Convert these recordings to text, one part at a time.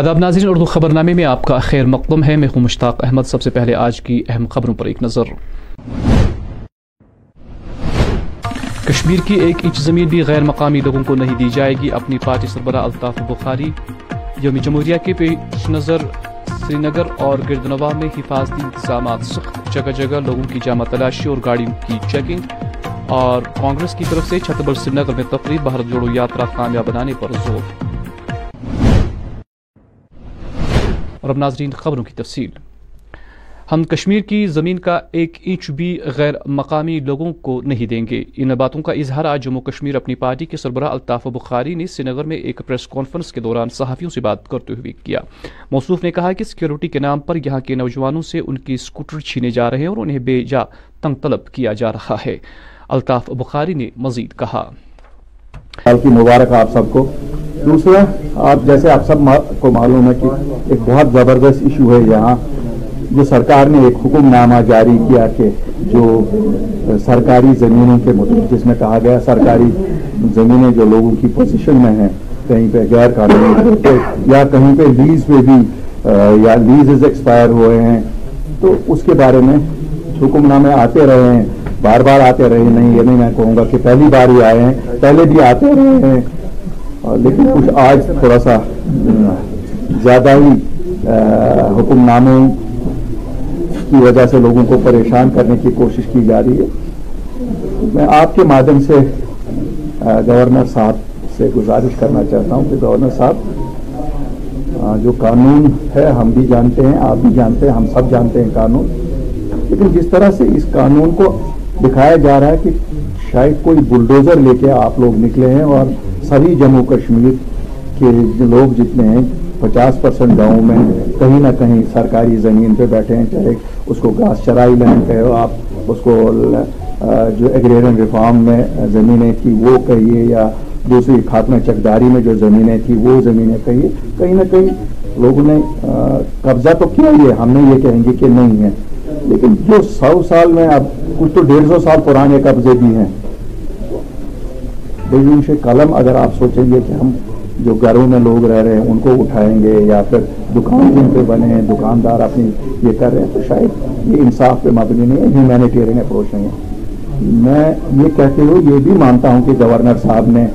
آداب ناظرین اردو خبر نامے میں آپ کا خیر مقدم ہے۔ میں ہوں مشتاق احمد۔ سب سے پہلے آج کی اہم خبروں پر ایک نظر۔ کشمیر کی ایک انچ زمین بھی غیر مقامی لوگوں کو نہیں دی جائے گی۔ اپنی پارٹی سربراہ الطاف بخاری، یوم جمہوریہ کے پیش نظر سری نگر اور گردنوا میں حفاظتی انتظامات سخت۔ جگہ جگہ لوگوں کی جامع تلاشی اور گاڑیوں کی چیکنگ۔ اور کانگریس کی طرف سے چھتبر سری نگر میں تقریب، بھارت جوڑو یاترا کامیاب بنانے پر زور۔ اور اب ناظرین، خبروں کی تفصیل۔ ہم کشمیر کی زمین کا ایک انچ بھی غیر مقامی لوگوں کو نہیں دیں گے۔ ان باتوں کا اظہار آج جموں کشمیر اپنی پارٹی کے سربراہ الطاف بخاری نے سری نگر میں ایک پریس کانفرنس کے دوران صحافیوں سے بات کرتے ہوئے کیا۔ موصوف نے کہا کہ سیکیورٹی کے نام پر یہاں کے نوجوانوں سے ان کی اسکوٹر چھینے جا رہے ہیں اور انہیں بے جا تنگ طلب کیا جا رہا ہے۔ الطاف بخاری نے مزید کہا۔ مبارک آپ سب کو۔ دوسرا، آپ جیسے آپ سب کو معلوم ہے کہ ایک بہت زبردست ایشو ہے یہاں، جو سرکار نے ایک حکم نامہ جاری کیا کہ جو سرکاری زمینوں کے مطلب جس میں کہا گیا سرکاری زمینیں جو لوگوں کی پوزیشن میں ہیں، کہیں پہ غیر قانونی یا کہیں پہ لیز پہ بھی یا لیز ایکسپائر ہوئے ہیں۔ تو اس کے بارے میں حکم نامے آتے رہے ہیں، بار بار آتے رہے نہیں، یہ نہیں میں کہوں گا کہ پہلی بار ہی آئے ہیں، پہلے بھی آتے رہے ہیں۔ لیکن کچھ آج تھوڑا سا، زیادہ ہی حکم ناموں کی وجہ سے لوگوں کو پریشان کرنے کی کوشش کی جا رہی ہے۔ میں آپ کے مادھیم سے گورنر صاحب سے گزارش کرنا چاہتا ہوں کہ گورنر صاحب جو قانون ہے، ہم بھی جانتے ہیں، آپ بھی جانتے ہیں، ہم سب جانتے ہیں قانون۔ لیکن جس طرح سے اس قانون کو دکھایا جا رہا ہے کہ شاید کوئی بلڈوزر لے کے آپ لوگ نکلے ہیں اور سبھی جموں کشمیر کے لوگ جتنے ہیں، پچاس پرسنٹ گاؤں میں کہیں نہ کہیں سرکاری زمین پہ بیٹھے ہیں، چاہے اس کو گاس چرائی لینڈ کہے آپ اس کو جو ایگریرین ریفارم میں زمینیں تھی وہ کہیے یا دوسری خاتمہ چکداری میں جو زمینیں تھی وہ زمینیں کہیے۔ کہیں نہ کہیں لوگوں نے قبضہ تو کیا ہی ہے، ہم نہیں یہ کہیں گے کہ نہیں ہے۔ لیکن جو سو سال میں، اب کچھ تو ڈیڑھ سو سال پرانے قبضے بھی ہیں۔ سے قلم اگر آپ سوچیں گے کہ ہم جو گھروں میں لوگ رہ رہے ہیں، ان کو اٹھائیں گے یا پھر دکان جن پہ بنے ہیں، دکاندار اپنی یہ کر رہے ہیں، تو شاید یہ انصاف پہ مبنی نہیں ہے ہیومینیٹیرین اپروچ نہیں ہے میں یہ کہتے ہوئے یہ بھی مانتا ہوں کہ گورنر صاحب نے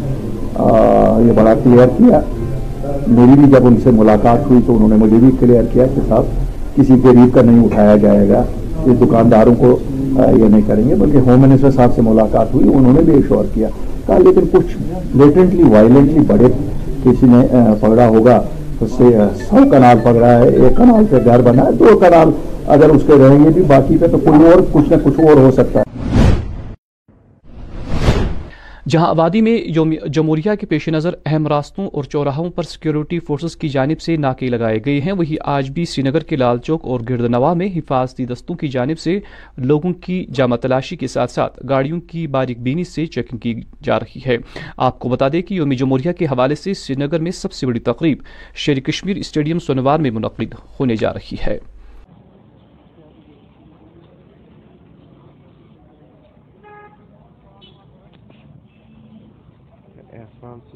یہ بڑا کلیئر کیا۔ میری بھی جب ان سے ملاقات ہوئی تو انہوں نے مجھے بھی کلیئر کیا کہ صاحب، کسی غریب کا نہیں اٹھایا جائے گا۔ یہ دکانداروں کو یہ نہیں کریں گے، بلکہ ہوم منسٹر صاحب سے ملاقات ہوئی، انہوں نے بھی ایشور کیا۔ کہا لیکن کچھ لیٹنٹلی وائلنٹلی بڑے کسی نے پکڑا ہوگا، اس سے سو کنال پکڑا ہے، ایک کنال پہ گھر بنا ہے، دو کنال اگر اس کے رہیں گے بھی، باقی پہ تو کوئی اور کچھ نہ کچھ اور ہو سکتا ہے۔ جہاں آبادی میں یوم، جمہوریہ کے پیش نظر اہم راستوں اور چوراہوں پر سیکیورٹی فورسز کی جانب سے ناکے لگائے گئے ہیں۔ وہی آج بھی سری نگر کے لال چوک اور گرد نوا میں حفاظتی دستوں کی جانب سے لوگوں کی جامع تلاشی کے ساتھ ساتھ گاڑیوں کی باریک بینی سے چیکنگ کی جا رہی ہے۔ آپ کو بتا دیں کہ یوم جمہوریہ کے حوالے سے سری نگر میں سب سے بڑی تقریب شیر کشمیر اسٹیڈیم سونوار میں منعقد ہونے جا رہی ہے۔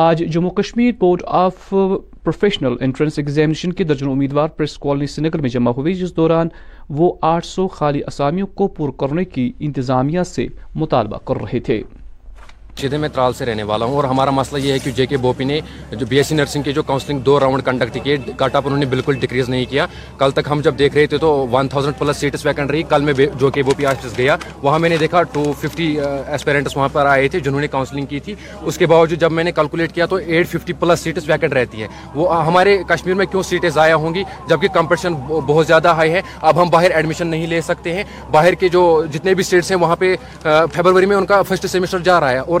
آج Jammu Kashmir board of professional entrance examination کے درجن امیدوار پریس کالونی سری نگر میں جمع ہوئی، جس دوران وہ آٹھ سو خالی اسامیوں کو پور کرنے کی انتظامیہ سے مطالبہ کر رہے تھے۔ سیدھے میں ترال سے رہنے والا ہوں۔ اور ہمارا مسئلہ یہ ہے کہ جے کے بوپی نے جو بی ایس سی نرسنگ کے جو کاؤنسلنگ دو راؤنڈ کنڈکٹ کیے کٹ اپ انہوں نے بالکل ڈکریز نہیں کیا۔ کل تک ہم جب دیکھ رہے تھے تو one thousand plus seats vacant رہی۔ کل میں جو کہ بوپی آفس گیا، وہاں میں نے دیکھا ٹو ففٹی اسپیرنٹس وہاں پر آئے تھے جنہوں نے کاؤنسلنگ کی تھی۔ اس کے باوجود جب میں نے کیلکولیٹ کیا تو eight fifty plus seats vacant رہتی ہیں۔ وہ ہمارے کشمیر میں کیوں سیٹیں ضائع ہوں گی؟ جبکہ کمپٹیشن بہت زیادہ ہائی ہے۔ اب ہم باہر ایڈمیشن نہیں لے سکتے ہیں۔ باہر کے جو جتنے بھی سیٹس ہیں، وہاں پہ فیبروری میں ان کا فرسٹ سیمسٹر جا رہا ہے۔ اور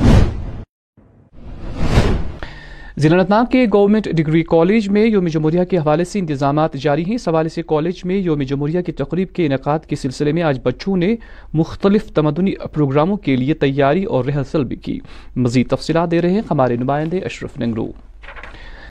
ضلع انت ناگ کے گورنمنٹ ڈگری کالج میں یوم جمہوریہ کے حوالے سے انتظامات جاری ہیں۔ اس حوالے سے کالج میں یوم جمہوریہ کی تقریب کے انعقاد کے سلسلے میں آج بچوں نے مختلف تمدنی پروگراموں کے لیے تیاری اور ریہرسل بھی کی۔ مزید تفصیلات دے رہے ہیں ہمارے نمائندے اشرف ننگرو۔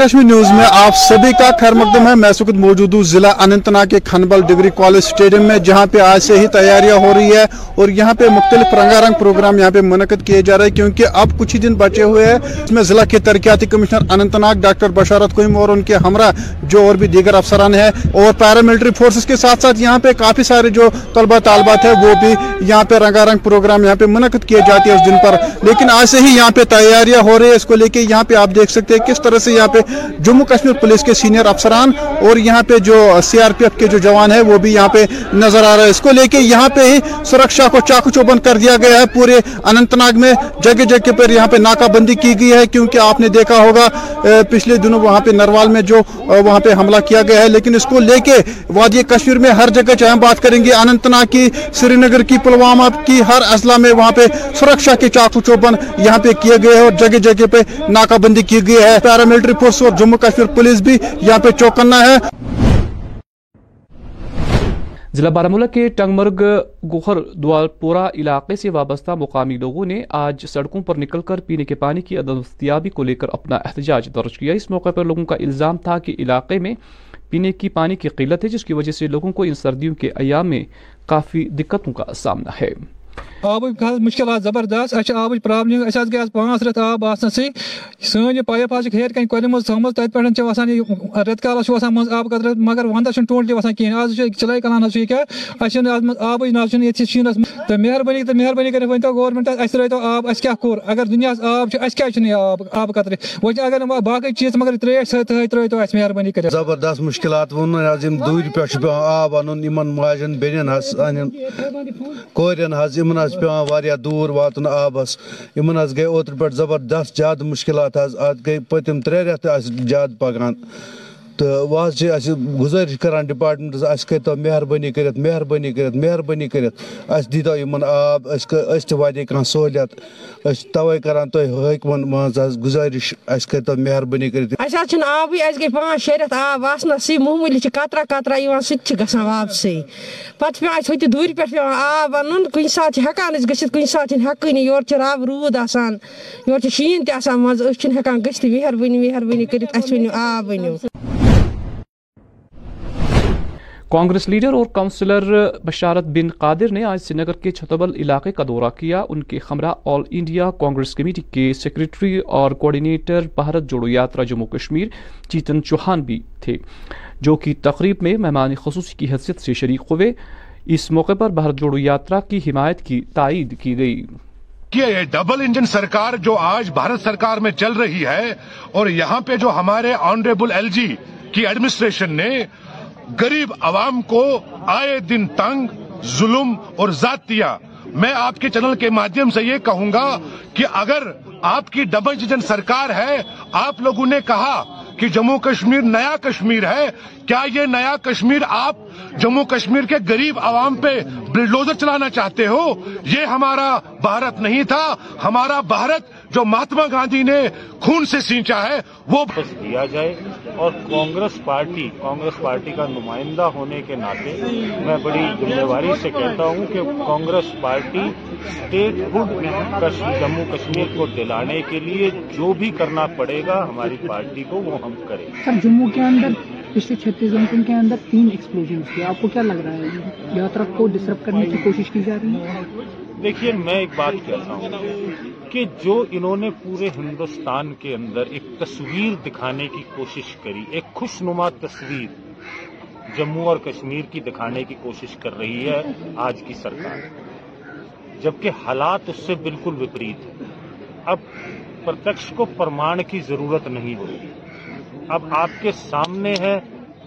کشمیر نیوز میں آپ سبھی کا خیر مقدم ہے۔ میں اس وقت موجود ہوں ضلع انتنا کے کھنبل ڈگری کالج سٹیڈیم میں، جہاں پہ آج سے ہی تیاریاں ہو رہی ہے اور یہاں پہ مختلف رنگا رنگ پروگرام یہاں پہ منعقد کیے جا رہے ہیں کیونکہ اب کچھ ہی دن بچے ہوئے ہیں۔ اس میں ضلع کے ترقیاتی کمشنر انتناگ ڈاکٹر بشارت کوئم اور ان کے ہمراہ جو اور بھی دیگر افسران ہیں اور پیراملٹری فورسز کے ساتھ ساتھ یہاں پہ کافی سارے جو طلبہ طالبات ہیں وہ بھی یہاں پہ رنگا رنگ پروگرام یہاں پہ منعقد کیے جاتے ہیں اس دن پر۔ لیکن آج سے ہی یہاں پہ تیاریاں ہو رہی ہے اس کو لے کے یہاں پہ آپ دیکھ سکتے ہیں کس طرح سے یہاں پہ جموں کشمیر پولیس کے سینئر افسران اور یہاں پہ جو سی آر پی ایف کے جو جوان ہیں وہ بھی یہاں پہ نظر آ رہا ہے اس کو لے کے یہاں پہ ہی سرکشا کو چاک چوبن کر دیا گیا ہے۔ پورے اننت ناگ میں جگہ جگہ پر یہاں پہ ناکہ بندی کی گئی ہے۔ کیونکہ آپ نے دیکھا ہوگا پچھلے دنوں وہاں پہ نروال میں جو وہاں پہ حملہ کیا گیا ہے۔ لیکن اس کو لے کے وادی کشمیر میں ہر جگہ چاہے ہم بات کریں گے، اننت ناگ کی سری نگر کی، پلوامہ کی، ہر اضلاع میں وہاں پہ سرکشا کے چاک چوبن یہاں پہ کیے گئے ہیں اور جگہ جگہ پہ ناکہ بندی کی گئی ہے۔ پیرامیلٹری فورس اور جموں کشمیر پولیس بھی یہاں پہ چوکنا ہے۔ ضلع بارہ کے ٹنگمرگ گوہر دوال پورا علاقے سے وابستہ مقامی لوگوں نے آج سڑکوں پر نکل کر پینے کے پانی کی دستیابی کو لے کر اپنا احتجاج درج کیا۔ اس موقع پر لوگوں کا الزام تھا کہ علاقے میں پینے کی پانی کی قلت ہے، جس کی وجہ سے لوگوں کو ان سردیوں کے ایام میں کافی دقتوں کا سامنا ہے۔ آبک مشکلات زبردست اچھی آب چھِ آبٕچ گئی آج پانچ گٔے آب آسنہٕ سٕے سٲنۍ یہِ پایپ حظ چھِ ہیٚرِ کَنہِ کۄلہِ منٛز تھٲومٕژ، تَتہِ پٮ۪ٹھ چھِ وَسان یہِ مگر وَنٛدَس ٹوٹلی وسان کِہیٖنۍ۔ آج چھِ کلان کَران حظ چھُ یہِ کیٛاہ، اَسہِ چھِنہٕ اَتھ نہ حظ چھِنہٕ ییٚتہِ شیٖنَس تہٕ آب، اَسہِ کیا کور؟ اگر دنیا آب چھُ کیا کیٛازِ چھُنہٕ آب آبہٕ وہ اگر باقی چیز مگر تریش سۭتۍ ترٛٲیتو اَسہِ مہربٲنی زبردست مشکلات ووٚن حظ یِم آب اَنُن ماجن بین بیٚنٮ۪ن حظ پیوان واریاہ دور واتن آبس۔ یمن حظ گئی اوتر پہ زبردست زیادہ مشکلات حظ آج گئی پتم ترے رٮ۪تھ اَسہِ زیادٕ پکان۔ تہٕ وۄنۍ حظ چھِ اَسہِ گُزٲرِش کَران ڈِپاٹمٮ۪نٛٹَس اَسہِ کٔرۍتو مہربٲنی کٔرِتھ مہربٲنی کٔرِتھ مہربٲنی کٔرِتھ۔ اَسہِ دیٖتو یِمَن آب أسۍ أسۍ تہِ واتہِ ہے کانٛہہ سہوٗلیت۔ أسۍ چھِ تَوَے کَران تۄہہِ حٲکمَن مان حظ گُزٲرِش، اَسہِ کٔرۍتو مہربٲنی کٔرِتھ۔ اَسہِ حظ چھِنہٕ آبٕے، اَسہِ گٔے پانٛژھ شےٚ رٮ۪تھ آب وَسنَسٕے معموٗلی چھِ کَترا کَترا یِوان، سُہ تہِ چھِ گژھان واپسٕے۔ پَتہٕ چھِ پٮ۪وان اَسہِ ہُتہِ دوٗرِ پٮ۪ٹھ پٮ۪وان آب اَنُن، کُنہِ ساتہٕ چھِ ہٮ۪کان أسۍ گٔژھِتھ، کُنہِ ساتہٕ چھِنہٕ ہٮ۪کٲنی، یورٕ چھِ رَب روٗد آسان، یورٕ چھِ شیٖن تہِ آسان منٛزٕ، أسۍ چھِنہٕ ہٮ۪کان گٔژھتھٕے مہربٲنی مہربٲنی کٔرِتھ، اَسہِ ؤنِو آب ؤنِو۔ کانگریس لیڈر اور کاؤنسلر بشارت بن قادر نے آج سری نگر کے چھتبل علاقے کا دورہ کیا۔ ان کے ہمراہ آل انڈیا کانگریس کمیٹی کے سیکرٹری اور کوارڈینیٹر بھارت جوڑو یاترا جموں کشمیر چیتن چوہان بھی تھے، جو کہ تقریب میں مہمان خصوصی کی حیثیت سے شریک ہوئے۔ اس موقع پر بھارت جوڑو یاترا کی حمایت کی تائید کی گئی۔ یہ ڈبل انجن سرکار جو آج بھارت سرکار میں چل رہی ہے اور یہاں پہ جو ہمارے آنریبل ایل جی کی ایڈمنسٹریشن نے گریب عوام کو آئے دن تنگ، ظلم اور ذاتیہ۔ میں آپ کے چینل کے مادھیم سے یہ کہوں گا کہ اگر آپ کی ڈبل انجن سرکار ہے، آپ لوگوں نے کہا کہ جموں کشمیر نیا کشمیر ہے۔ کیا یہ نیا کشمیر آپ جموں کشمیر کے غریب عوام پہ بلڈوزر چلانا چاہتے ہو؟ یہ ہمارا بھارت نہیں تھا۔ ہمارا بھارت جو مہاتما گاندھی نے خون سے سینچا ہے، وہ دیا جائے۔ اور کانگریس پارٹی کانگریس پارٹی کا نمائندہ ہونے کے ناطے میں بڑی ذمہ داری سے کہتا ہوں کہ Congress party statehood Jammu Kashmir کو دلانے کے لیے جو بھی کرنا پڑے گا ہماری پارٹی کو وہ ہم کریں۔ جموں کے اندر پچھلے چھتیس گھنٹوں کے اندر تین ایکسپلوژن تھے آپ کو کیا لگ رہا ہے؟ یاترا کو ڈسٹرب کرنے کی کوشش کی جا رہی ہے؟ دیکھیے، میں ایک بات کہتا ہوں کہ جو انہوں نے پورے ہندوستان کے اندر ایک تصویر دکھانے کی کوشش کری، ایک خوش نما تصویر جموں اور کشمیر کی دکھانے کی کوشش کر رہی ہے آج کی سرکار۔ جبکہ حالات اس سے بالکل وپریت ہیں۔ اب پرتکش کو پرمان کی ضرورت نہیں ہوگی اب آپ کے سامنے ہے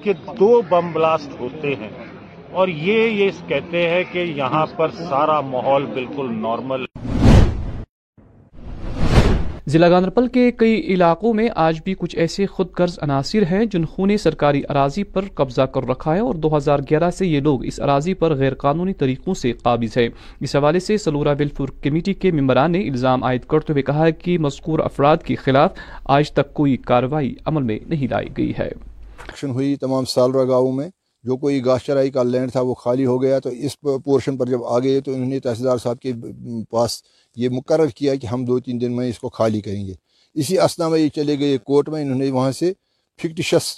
کہ دو بم بلاسٹ ہوتے ہیں اور یہ یہ کہتے ہیں کہ یہاں پر سارا ماحول بالکل نارمل ضلع گاندربل کے کئی علاقوں میں آج بھی کچھ ایسے خود غرض عناصر ہیں جنہوں نے سرکاری اراضی پر قبضہ کر رکھا ہے اور دو ہزار گیارہ سے یہ لوگ اس اراضی پر غیر قانونی طریقوں سے قابض ہے اس حوالے سے سلورا ویلفیئر کمیٹی کے ممبران نے الزام عائد کرتے ہوئے کہا کہ مذکور افراد کے خلاف آج تک کوئی کارروائی عمل میں نہیں لائی گئی ہے۔ ہوئی تمام میں جو کوئی گاشترائی کا لینڈ تھا وہ خالی ہو گیا تو اس پورشن پر جب آ گئے تو انہوں نے تحصیلدار صاحب کے پاس یہ مقرر کیا کہ ہم دو تین دن میں اس کو خالی کریں گے۔ اسی اسنا میں یہ چلے گئے کورٹ میں، انہوں نے وہاں سے فکٹشس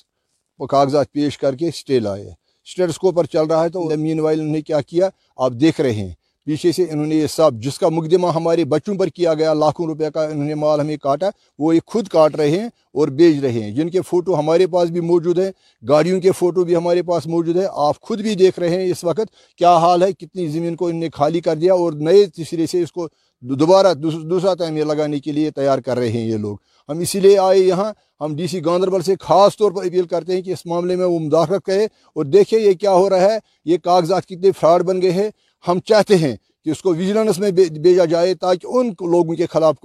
کاغذات پیش کر کے اسٹے لائے۔ اسٹیٹس کو پر چل رہا ہے تو مین وائل انہوں نے کیا کیا؟ آپ دیکھ رہے ہیں۔ پیچھے سے انہوں نے یہ سب، جس کا مقدمہ ہمارے بچوں پر کیا گیا، لاکھوں روپے کا انہوں نے مال ہمیں کاٹا، وہ یہ خود کاٹ رہے ہیں اور بیچ رہے ہیں۔ جن کے فوٹو ہمارے پاس بھی موجود ہیں، گاڑیوں کے فوٹو بھی ہمارے پاس موجود ہے آپ خود بھی دیکھ رہے ہیں اس وقت کیا حال ہے، کتنی زمین کو انہوں نے خالی کر دیا اور نئے تیسرے سے اس کو دوبارہ دوسرا تعمیر لگانے کے لیے تیار کر رہے ہیں یہ لوگ۔ ہم اسی لیے آئے یہاں، ہم ڈی سی گاندربل سے خاص طور پر اپیل کرتے ہیں کہ اس معاملے میں وہ مداخلت کرے اور دیکھیں یہ کیا ہو رہا ہے، یہ کاغذات کتنے فراڈ بن گئے ہیں۔ ہم چاہتے ہیں کہ اس کو ویجیلنس میں بھیجا جائے تاکہ ان لوگوں کے خلاف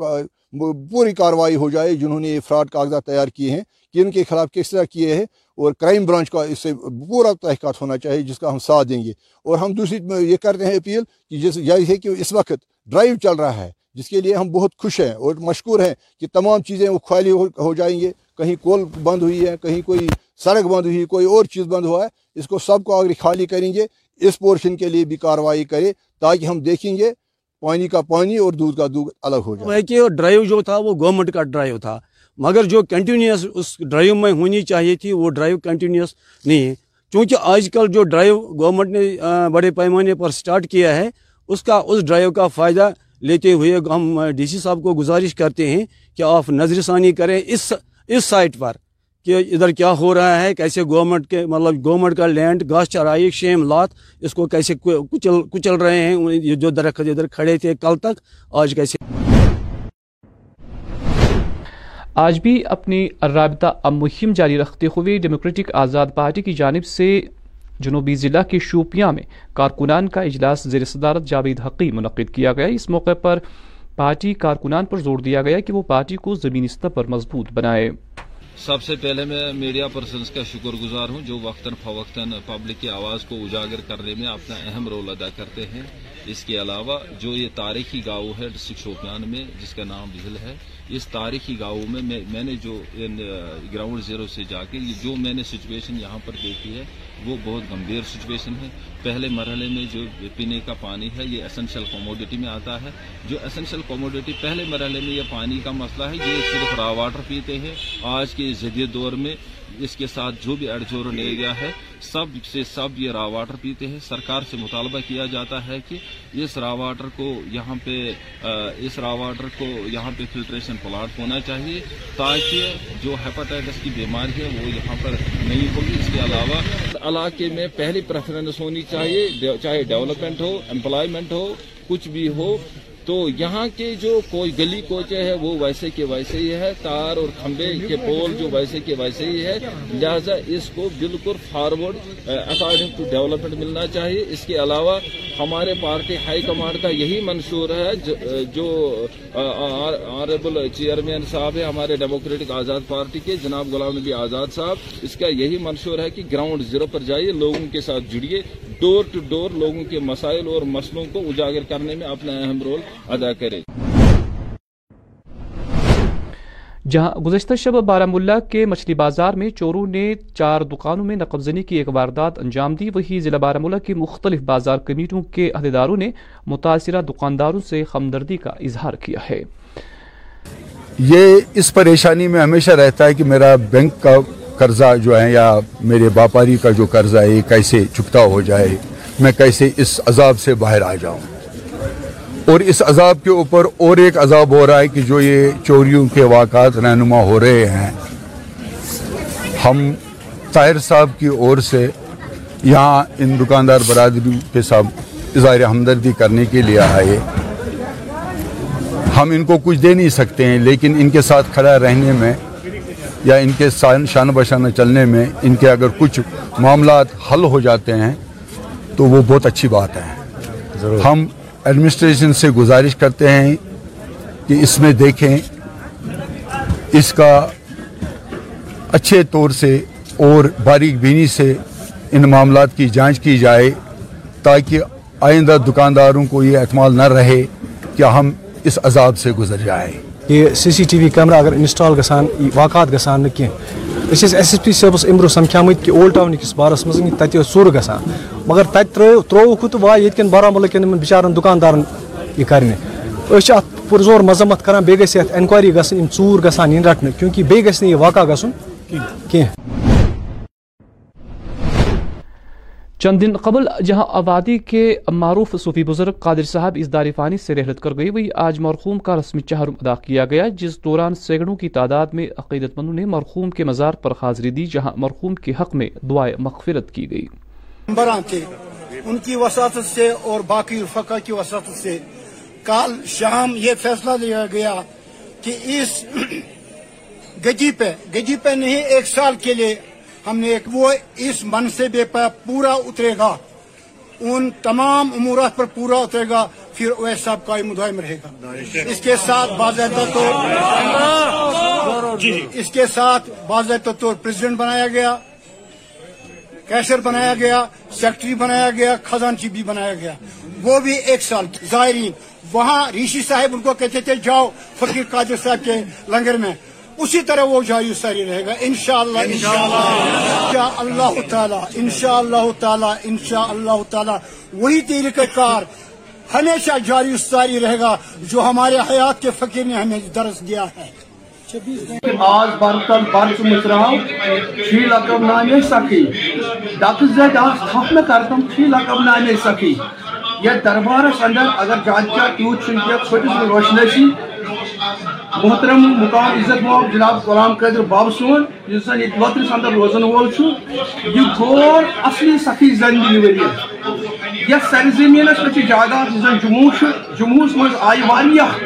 پوری کارروائی ہو جائے، جنہوں نے یہ فراڈ کاغذات تیار کیے ہیں کہ ان کے خلاف کس طرح کیے ہیں اور کرائم برانچ کا اس سے پورا تحقیقات ہونا چاہیے، جس کا ہم ساتھ دیں گے۔ اور ہم دوسری یہ کرتے ہیں اپیل کہ جس یہ ہے کہ اس وقت ڈرائیو چل رہا ہے، جس کے لیے ہم بہت خوش ہیں اور مشکور ہیں کہ تمام چیزیں وہ خالی ہو جائیں گے۔ کہیں کول بند ہوئی ہے، کہیں کوئی سڑک بند ہوئی، کوئی اور چیز بند ہوا ہے، اس کو سب کو اگر خالی کریں گے۔ اس پورشن کے لیے بھی کاروائی کرے تاکہ ہم دیکھیں گے پانی کا پانی اور دودھ کا دودھ الگ ہو جائے۔ کہ ڈرائیو جو تھا وہ گورنمنٹ کا ڈرائیو تھا، مگر جو کنٹینیوس اس ڈرائیو میں ہونی چاہیے تھی وہ ڈرائیو کنٹینیوس نہیں ہے۔ چونکہ آج کل جو ڈرائیو گورنمنٹ نے بڑے پیمانے پر سٹارٹ کیا ہے، اس کا، اس ڈرائیو کا فائدہ لیتے ہوئے ہم ڈی سی صاحب کو گزارش کرتے ہیں کہ آپ نظر ثانی کریں اس اس سائٹ پر۔ کہ ادھر کیا ہو رہا ہے، کیسے گورنمنٹ کے مطلب گورنمنٹ کا لینڈ گاس، چرائی شیم لات اس کو کیسے کچل کچل رہے ہیں یہ جو درخت ادھر کھڑے تھے کل تک، آج کیسے؟ آج بھی اپنی رابطہ اب مہم جاری رکھتے ہوئے ڈیموکریٹک آزاد پارٹی کی جانب سے جنوبی ضلع کے شوپیاں میں کارکنان کا اجلاس زیر صدارت جاوید حقی منعقد کیا گیا۔ اس موقع پر پارٹی کارکنان پر زور دیا گیا کہ وہ پارٹی کو زمین سطح پر مضبوط بنائے۔ سب سے پہلے میں میڈیا پرسنز کا شکر گزار ہوں جو وقتاً فوقتاً پبلک کی آواز کو اجاگر کرنے میں اپنا اہم رول ادا کرتے ہیں۔ اس کے علاوہ جو یہ تاریخی گاؤں ہے ڈسٹرکٹ شوپیان میں جس کا نام بھیل ہے اس تاریخی گاؤں میں میں, نے جو گراؤنڈ زیرو سے جا کے جو میں نے سچویشن یہاں پر دیکھی ہے وہ بہت گمبھیر سچویشن ہے۔ پہلے مرحلے میں جو پینے کا پانی ہے یہ اسینشیل کوموڈیٹی میں آتا ہے۔ جو اسینشیل کوموڈیٹی پہلے مرحلے میں یہ پانی کا مسئلہ ہے یہ صرف را واٹر پیتے ہیں۔ آج کے اس جدید دور میں اس کے ساتھ جو بھی اڑجور لے گیا ہے، سب سے سب یہ را واٹر پیتے ہیں۔ سرکار سے مطالبہ کیا جاتا ہے کہ اس راواٹر کو یہاں پہ اس راواٹر کو یہاں پہ فلٹریشن پلاٹ ہونا چاہیے تاکہ جو ہیپاٹائٹس کی بیماری ہے وہ یہاں پر نہیں ہوگی۔ اس کے علاوہ علاقے میں پہلی پریفرنس ہونی چاہیے، چاہے ڈیولپمنٹ ہو امپلائمنٹ ہو، کچھ بھی ہو۔ تو یہاں کے جو کوئی گلی کوچے ہے وہ ویسے کے ویسے ہی ہے، تار اور کھمبے کے پول جو ویسے کے ویسے ہی ہے۔ لہٰذا اس کو بالکل فارورڈ اکارڈنگ ٹو ڈیولپمنٹ ملنا چاہیے۔ اس کے علاوہ ہمارے پارٹی ہائی کمانڈ کا یہی منشور ہے جو آنریبل چیئرمین صاحب ہے ہمارے ڈیموکریٹک آزاد پارٹی کے، جناب غلام نبی آزاد صاحب۔ اس کا یہی منشور ہے کہ گراؤنڈ زیرو پر جائیے، لوگوں کے ساتھ جڑیے۔ ڈور ٹو ڈور لوگوں کے مسائل اور مسئلوں کو اجاگر کرنے میں اپنا اہم رول ادا کرے۔ جہاں گزشتہ شب بارہ ملہ کے مچھلی بازار میں چوروں نے چار دکانوں میں نقب زنی کی ایک واردات انجام دی وہی ضلع بارہ ملہ کی مختلف بازار کمیٹیوں کے عہدیداروں نے متاثرہ دکانداروں سے ہمدردی کا اظہار کیا ہے۔ یہ اس پریشانی میں ہمیشہ رہتا ہے کہ میرا بینک کا قرضہ جو ہے یا میرے باپاری کا جو قرضہ ہے یہ کیسے چکتا ہو جائے میں کیسے اس عذاب سے باہر آ جاؤں۔ اور اس عذاب کے اوپر اور ایک عذاب ہو رہا ہے کہ جو یہ چوریوں کے واقعات رہنما ہو رہے ہیں۔ ہم طاہر صاحب کی اور سے یہاں ان دکاندار برادری کے ساتھ اظہار ہمدردی کرنے کے لیے آئے۔ ہم ان کو کچھ دے نہیں سکتے ہیں لیکن ان کے ساتھ کھڑا رہنے میں یا ان کے شان بشانہ چلنے میں ان کے اگر کچھ معاملات حل ہو جاتے ہیں تو وہ بہت اچھی بات ہے۔ ہم ایڈمنسٹریشن سے گزارش کرتے ہیں کہ اس میں دیکھیں، اس کا اچھے طور سے اور باریک بینی سے ان معاملات کی جانچ کی جائے تاکہ آئندہ دکانداروں کو یہ اعتماد نہ رہے کہ ہم اس عذاب سے گزر جائیں۔ یہ C C T V camera اگر انسٹال گسان، واقعات گسان نہ کیٚنٛہہ أسۍ ٲسۍ ایس ایس پی صٲبَس اَمہِ برونٛہہ کہ کہِ اولڈ ٹاوُن کِس بارَس منٛز تَتہِ ٲس ژوٗرٕ گژھان مگر تَتہِ ترٛٲو ترٛووُکھ تہٕ واے ییٚتہِ کٮ۪ن بارہمولہ کٮ۪ن یِمَن بِچارَن دُکاندارَن یہِ کَرنہِ أسۍ چھِ اَتھ پُرزور مذمت کَران بیٚیہِ گژھِ اَتھ اٮ۪نکوایری گژھٕنۍ یِم ژوٗر گژھان یِن رَٹنہٕ کیونکہِ بیٚیہِ گژھِ نہٕ یہِ گژھُن کینٛہہ چند دن قبل جہاں آبادی کے معروف صوفی بزرگ قادر صاحب اس دار فانی سے رحلت کر گئی، وہی آج مرخوم کا رسمی چہرم ادا کیا گیا، جس دوران سینکڑوں کی تعداد میں عقیدت مندوں نے مرخوم کے مزار پر حاضری دی، جہاں مرخوم کے حق میں دعائیں مغفرت کی گئی۔ تھے ان کی وساطت سے اور باقی فقہ کی وساطت سے، کل شام یہ فیصلہ لیا گیا کہ اس گجی پہ گجی پہ نہیں، ایک سال کے لیے ہم نے ایک وہ اس منصوبے پر پورا اترے گا۔ ان تمام امورات پر پورا اترے گا پھر اویس صاحب کا مدائم رہے گا۔ اس کے ساتھ باضابطہ طور جی۔ اس کے ساتھ باضابطہ طور پریزیڈنٹ بنایا گیا کیشر بنایا گیا سیکٹری بنایا گیا خزانچی بھی بنایا گیا۔ وہ بھی ایک سال۔ زائرین وہاں ریشی صاحب ان کو کہتے تھے جاؤ فقیر قادر صاحب کے لنگر میں۔ اسی طرح وہ شایستہ ساری رہے گا، انشاءاللہ انشاءاللہ۔ شاء اللہ تعالیٰ انشاء اللہ تعالیٰ انشاء تعالیٰ۔ وہی طریقہ کار ہمیشہ جاری ساری رہے گا جو ہمارے حیات کے فقیر نے ہمیں درس دیا ہے۔ آج برتن برس مصرہ چھی لکب نانے سکی۔ دک زد آز خفن کرتم، چھی لکب نانے سکی۔ یہ دربارہ سندر اگر جانچہ کیوت شنکیت چھوٹی سے سی۔ محترم مقام عزت مو جناب غلام قدر باب سون، یس زن یہ لوترس اندر روزن وول یہ غور اصلی سخی زن ڈیلیوری یس سر زمینس پہ جائیداد زن جموں جموس مز آئی واریاہ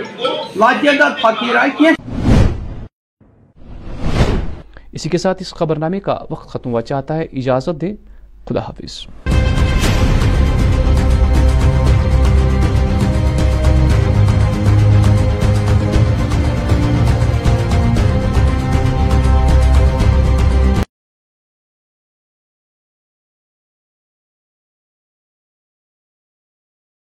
لاتعداد فقیر آئی کی اسی کے ساتھ اس خبر نامے کا وقت ختم ہوا چاہتا ہے۔ اجازت دیں، خدا حافظ۔